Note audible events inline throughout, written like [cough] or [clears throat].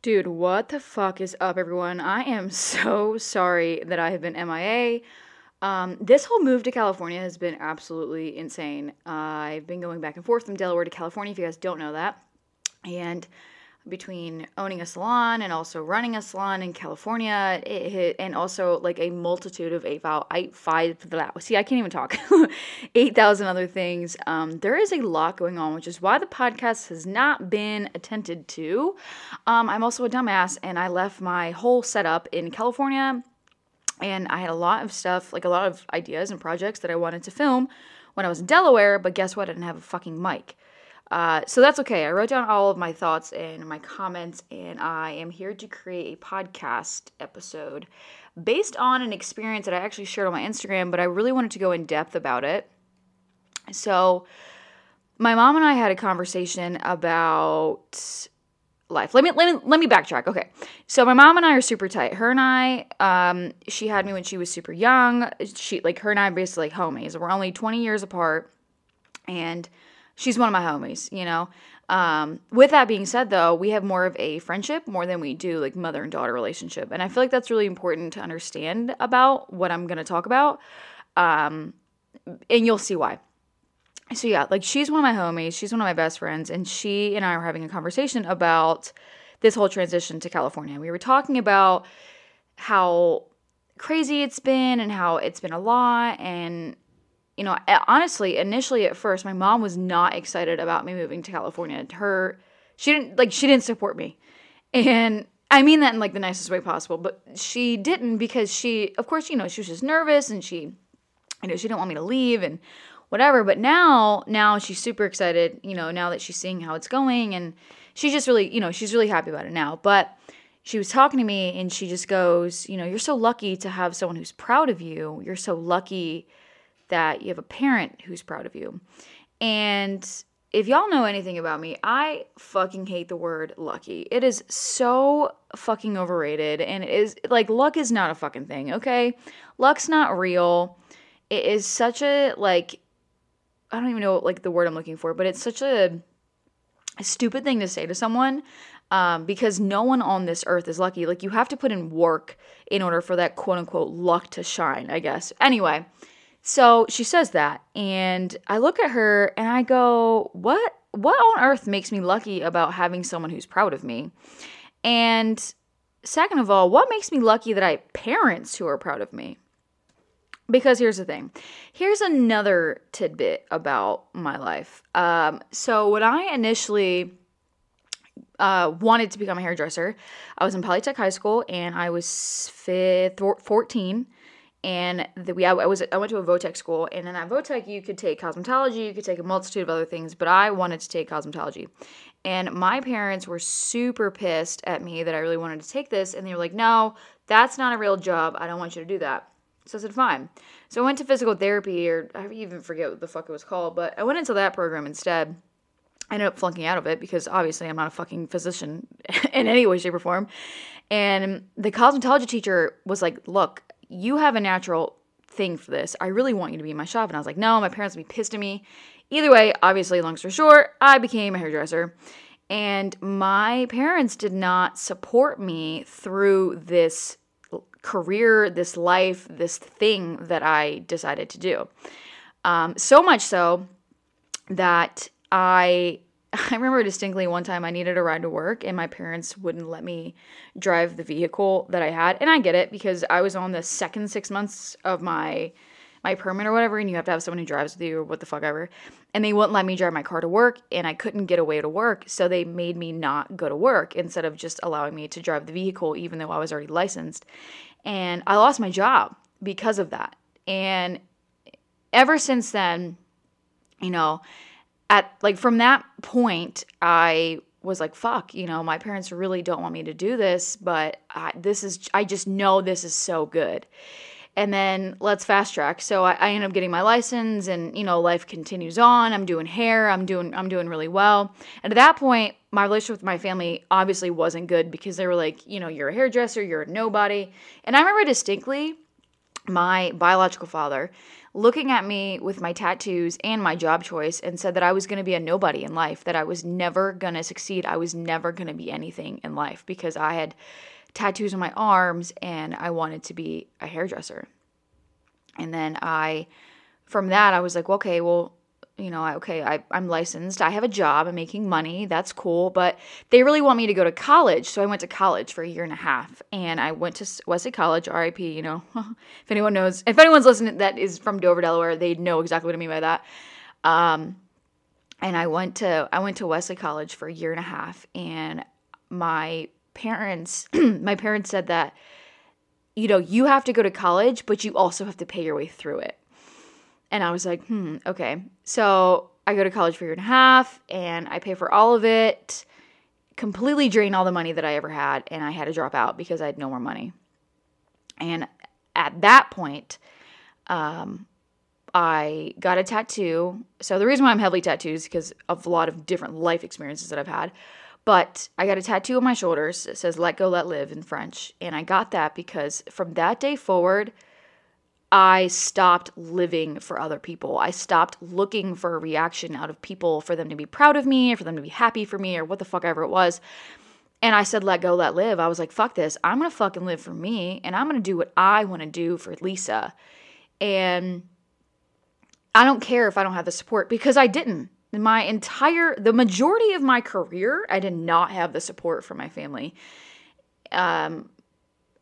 Dude, what the fuck is up, everyone? I am [laughs] so sorry that I have been MIA. Um, this whole move to California has been absolutely insane. Uh, I've been going back and forth from Delaware to California, if you guys don't know that. And between owning a salon and also running a salon in California, it and also like a multitude of eight, eight five, see, I can't even talk, [laughs] 8,000 other things. Um, there is a lot going on, which is why the podcast has not been attended to. Um, I'm also a dumbass, and I left my whole setup in California, and I had a lot of stuff, like a lot of ideas and projects that I wanted to film when I was in Delaware, but guess what? I didn't have a fucking mic. Uh, so that's okay. I wrote down all of my thoughts and my comments, and I am here to create a podcast episode based on an experience that I actually shared on my Instagram, but I really wanted to go in depth about it. So, my mom and I had a conversation about life. Let me let me let me backtrack. Okay, so my mom and I are super tight. Her and I, um, she had me when she was super young. She like her and I are basically like homies. We're only twenty years apart, and she's one of my homies, you know. Um, with that being said, though, we have more of a friendship more than we do like mother and daughter relationship, and I feel like that's really important to understand about what I'm gonna talk about. Um, and you'll see why. So yeah, like she's one of my homies, she's one of my best friends, and she and I were having a conversation about this whole transition to California. We were talking about how crazy it's been and how it's been a lot and you know, honestly, initially at first, my mom was not excited about me moving to California. Her, she didn't like she didn't support me, and I mean that in like the nicest way possible. But she didn't because she, of course, you know, she was just nervous and she, you know, she didn't want me to leave and whatever. But now, now she's super excited. You know, now that she's seeing how it's going, and she's just really, you know, she's really happy about it now. But she was talking to me and she just goes, you know, you're so lucky to have someone who's proud of you. You're so lucky that you have a parent who's proud of you. And if y'all know anything about me, I fucking hate the word lucky. It is so fucking overrated and it is like luck is not a fucking thing, okay? Luck's not real. It is such a like I don't even know like the word I'm looking for, but it's such a, a stupid thing to say to someone um, because no one on this earth is lucky. Like you have to put in work in order for that quote unquote luck to shine, I guess. Anyway, so she says that, and I look at her and I go, "What? What on earth makes me lucky about having someone who's proud of me?" And second of all, what makes me lucky that I have parents who are proud of me? Because here's the thing. Here's another tidbit about my life. Um, so when I initially uh, wanted to become a hairdresser, I was in Polytech High School and I was fifth, 14 and the, we I, was I went to a Votech school, and in that Votech you could take cosmetology, you could take a multitude of other things, but I wanted to take cosmetology, and my parents were super pissed at me that I really wanted to take this, and they were like, "No, that's not a real job. I don't want you to do that." So I said, "Fine." So I went to physical therapy, or I even forget what the fuck it was called, but I went into that program instead. I ended up flunking out of it because obviously I'm not a fucking physician [laughs] in any way, shape, or form. And the cosmetology teacher was like, Look, you have a natural thing for this. I really want you to be in my shop. And I was like, no, my parents would be pissed at me. Either way, obviously, long story short, I became a hairdresser. And my parents did not support me through this career, this life, this thing that I decided to do. Um, so much so that I [laughs] I remember distinctly one time I needed a ride to work and my parents wouldn't let me drive the vehicle that I had. And I get it because I was on the second 6 months of my my permit or whatever and you have to have someone who drives with you or what the fuck ever. And they wouldn't let me drive my car to work and I couldn't get away to work, so they made me not go to work instead of just allowing me to drive the vehicle even though I was already licensed. And I lost my job because of that. And ever since then, you know, at like from that point, I was like, fuck, you know, my parents really don't want me to do this, but I, this is, I just know this is so good. And then let's fast track. So I, I end up getting my license and, you know, life continues on. I'm doing hair. I'm doing, I'm doing really well. And at that point, my relationship with my family obviously wasn't good because they were like, you know, you're a hairdresser, you're a nobody. And I remember distinctly my biological father looking at me with my tattoos and my job choice and said that I was going to be a nobody in life, that I was never going to succeed. I was never going to be anything in life because I had tattoos on my arms and I wanted to be a hairdresser. And then I, from that, I was like, okay, well, you know, okay, I, I'm licensed. I have a job. I'm making money. That's cool. But they really want me to go to college. So I went to college for a year and a half. And I went to Wesley College, RIP, you know. [laughs] if anyone knows, if anyone's listening that is from Dover, Delaware, they know exactly what I mean by that. Um, and I went to I went to Wesley College for a year and a half. And my parents, [clears throat] my parents said that, you know, you have to go to college, but you also have to pay your way through it. And I was like, hmm, okay. So I go to college for a year and a half and I pay for all of it, completely drain all the money that I ever had, and I had to drop out because I had no more money. And at that point, um, I got a tattoo. So the reason why I'm heavily tattooed is because of a lot of different life experiences that I've had. But I got a tattoo on my shoulders. It says "Let Go, Let Live" in French, and I got that because from that day forward, I stopped living for other people. I stopped looking for a reaction out of people for them to be proud of me or for them to be happy for me or what the fuck ever it was. And I said, let go, let live. I was like, fuck this. I'm going to fucking live for me and I'm going to do what I want to do for Lisa. And I don't care if I don't have the support because I didn't. My entire, the majority of my career, I did not have the support from my family. Um,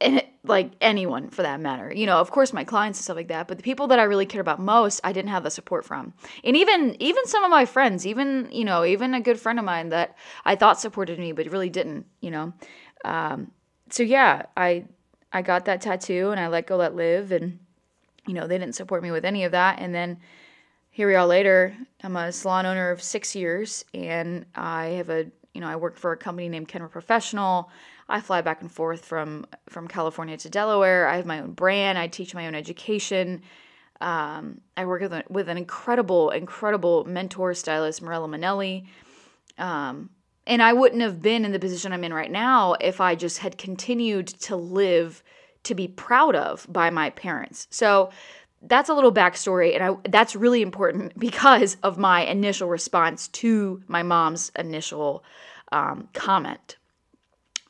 and it, like anyone for that matter. You know, of course my clients and stuff like that, but the people that I really cared about most, I didn't have the support from. And even even some of my friends, even, you know, even a good friend of mine that I thought supported me but really didn't, you know. Um, so yeah, I I got that tattoo and I let go let live and you know, they didn't support me with any of that and then here we are later. I'm a salon owner of 6 years and I have a, you know, I work for a company named Kenra Professional. I fly back and forth from from California to Delaware. I have my own brand. I teach my own education. Um, I work with, a, with an incredible, incredible mentor stylist, Mirella Manelli. Um, and I wouldn't have been in the position I'm in right now if I just had continued to live to be proud of by my parents. So that's a little backstory, and I, that's really important [laughs] because of my initial response to my mom's initial um, comment.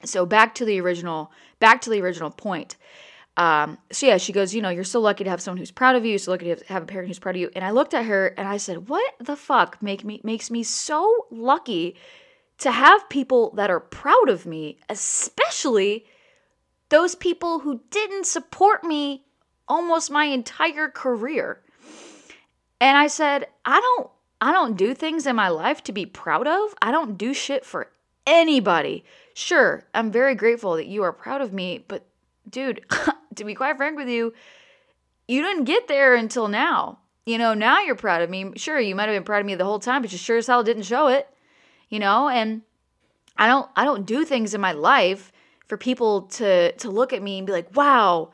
So back to the original, back to the original point. Um, so yeah, she goes, you know, you're so lucky to have someone who's proud of you, so lucky to have a parent who's proud of you. And I looked at her and I said, what the fuck make me makes me so lucky to have people that are proud of me, especially those people who didn't support me almost my entire career. And I said, I don't I don't do things in my life to be proud of. I don't do shit for anybody. Sure, I'm very grateful that you are proud of me, but dude, [laughs] to be quite frank with you, you didn't get there until now. You know, now you're proud of me. Sure, you might have been proud of me the whole time, but you sure as hell didn't show it. You know, and I don't I don't do things in my life for people to to look at me and be like, "Wow,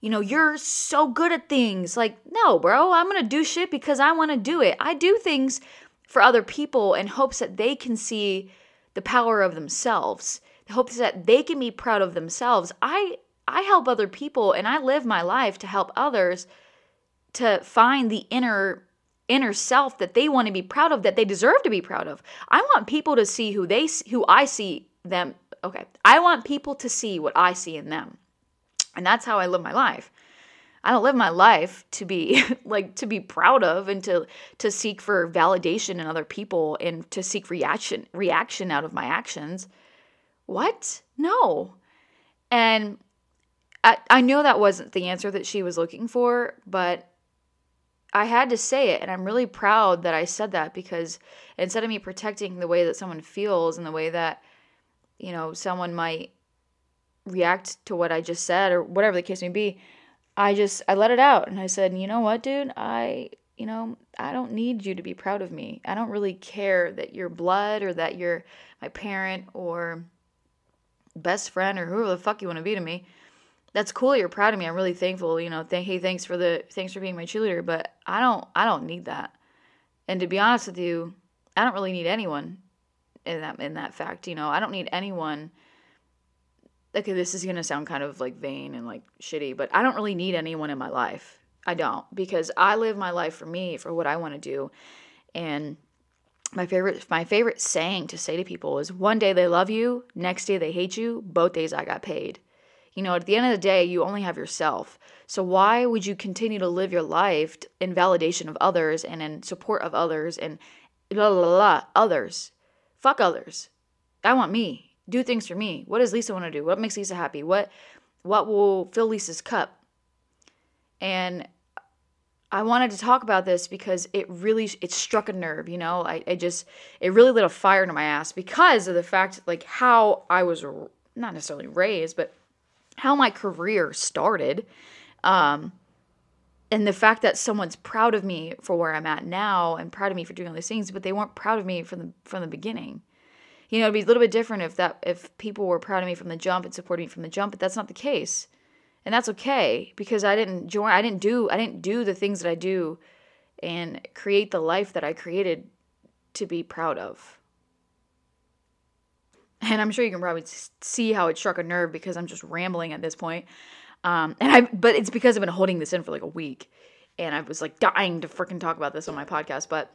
you know, you're so good at things." Like, no, bro, I'm going to do shit because I want to do it. I do things for other people in hopes that they can see the power of themselves. The hope that they can be proud of themselves. I I help other people and I live my life to help others to find the inner inner self that they want to be proud of that they deserve to be proud of. I want people to see who they who I see them. Okay. I want people to see what I see in them. And that's how I live my life. I don't live my life to be [laughs] like to be proud of and to to seek for validation in other people and to seek reaction reaction out of my actions. What? No. And I I know that wasn't the answer that she was looking for, but I had to say it and I'm really proud that I said that because instead of me protecting the way that someone feels and the way that you know someone might react to what I just said or whatever the case may be, I just I let it out and I said, "You know what, dude? I, you know, I don't need you to be proud of me. I don't really care that you're blood or that you're my parent or best friend or whoever the fuck you want to be to me. That's cool. You're proud of me. I'm really thankful. You know, thank hey, thanks for the thanks for being my cheerleader. But I don't I don't need that. And to be honest with you, I don't really need anyone in that in that fact. You know, I don't need anyone okay, this is going to sound kind of like vain and like shitty, but I don't really need anyone in my life. I don't because I live my life for me, for what I want to do. And my favorite my favorite saying to say to people is one day they love you, next day they hate you, both days I got paid. You know, at the end of the day, you only have yourself. So why would you continue to live your life in validation of others and in support of others and la la la others? Fuck others. I want me. Do things for me. What does Lisa want to do? What makes Lisa happy? What what will fill Lisa's cup? And I wanted to talk about this because it really it struck a nerve, you know. I, I just it really lit a fire into my ass because of the fact like how I was not necessarily raised, but how my career started. Um, and the fact that someone's proud of me for where I'm at now and proud of me for doing all these things, but they weren't proud of me from the from the beginning. You know, it'd be a little bit different if that if people were proud of me from the jump and supporting me from the jump, but that's not the case and that's okay because I didn't join I didn't do I didn't do the things that I do and create the life that I created to be proud of. And I'm sure you can probably see how it struck a nerve because I'm just rambling at this point. Um, and I but it's because I've been holding this in for like a week and I was like dying to freaking talk about this on my podcast, but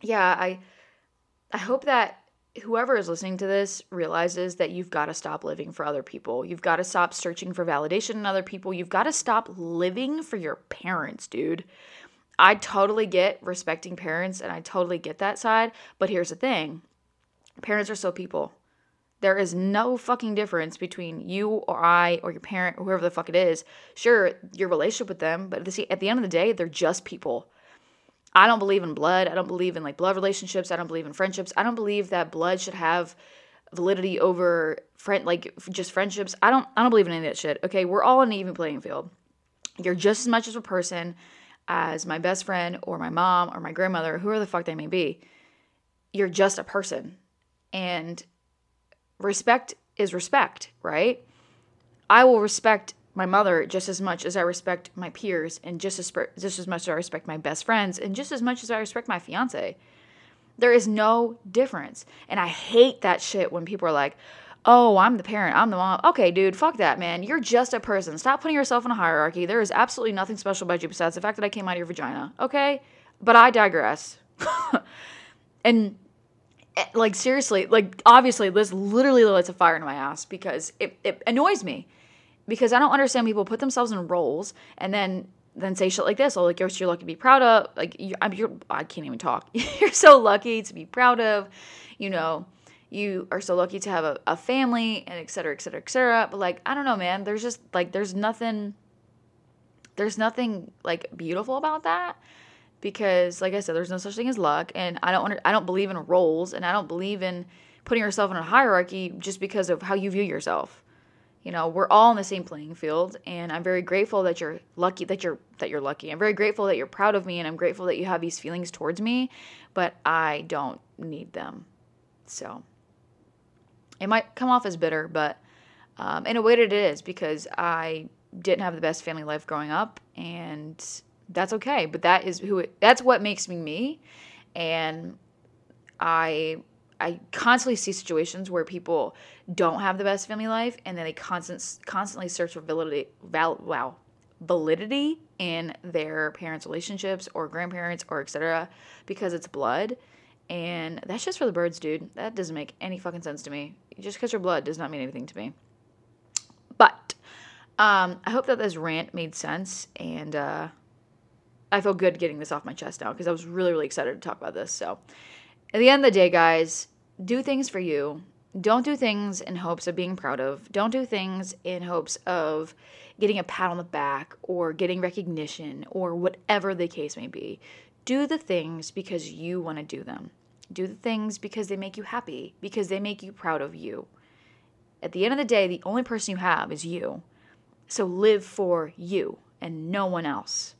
yeah, I I hope that whoever is listening to this realizes that you've got to stop living for other people. You've got to stop searching for validation in other people. You've got to stop living for your parents, dude. I totally get respecting parents and I totally get that side, but here's the thing parents are still people. There is no fucking difference between you or I or your parent or whoever the fuck it is. Sure, your relationship with them, but at the end of the day, they're just people. I don't believe in blood. I don't believe in like blood relationships. I don't believe in friendships. I don't believe that blood should have validity over friend like just friendships. I don't I don't believe in any of that shit. Okay, we're all on an even playing field. You're just as much as a person as my best friend or my mom or my grandmother, whoever the fuck they may be. You're just a person. And respect is respect, right? I will respect my mother just as much as I respect my peers, and just as just as much as I respect my best friends, and just as much as I respect my fiance. There is no difference, and I hate that shit when people are like, "Oh, I'm the parent, I'm the mom." Okay, dude, fuck that, man. You're just a person. Stop putting yourself in a hierarchy. There is absolutely nothing special about you besides the fact that I came out of your vagina. Okay, but I digress. [laughs] and eh, like seriously, like obviously, this literally lights a fire in my ass because it, it annoys me because I don't understand people put themselves in roles and then then say shit like this. Oh, like you're, you're lucky to be proud of. Like you, I'm, you're, I can't even talk. [laughs] you're so lucky to be proud of. You know, you are so lucky to have a, a family and et cetera, et cetera, et cetera. But like, I don't know, man. There's just like there's nothing. There's nothing like beautiful about that because, like I said, there's no such thing as luck, and I don't. Wanna I don't believe in roles, and I don't believe in putting yourself in a hierarchy just because of how you view yourself you know we're all in the same playing field and i'm very grateful that you're lucky that you're that you're lucky. I'm very grateful that you're proud of me and i'm grateful that you have these feelings towards me but i don't need them. So it might come off as bitter but um, in a way it is because i didn't have the best family life growing up and that's okay but that is who it, that's what makes me me and i I constantly see situations where people don't have the best family life and then they constant, constantly search for validity, val, wow, validity in their parents' relationships or grandparents or etc. because it's blood. And that's just for the birds, dude. That doesn't make any fucking sense to me. Just because you're blood does not mean anything to me. But um, I hope that this rant made sense and uh, I feel good getting this off my chest now because I was really, really excited to talk about this. So, at the end of the day, guys, do things for you. Don't do things in hopes of being proud of. Don't do things in hopes of getting a pat on the back or getting recognition or whatever the case may be. Do the things because you want to do them. Do the things because they make you happy, because they make you proud of you. At the end of the day, the only person you have is you. So live for you and no one else.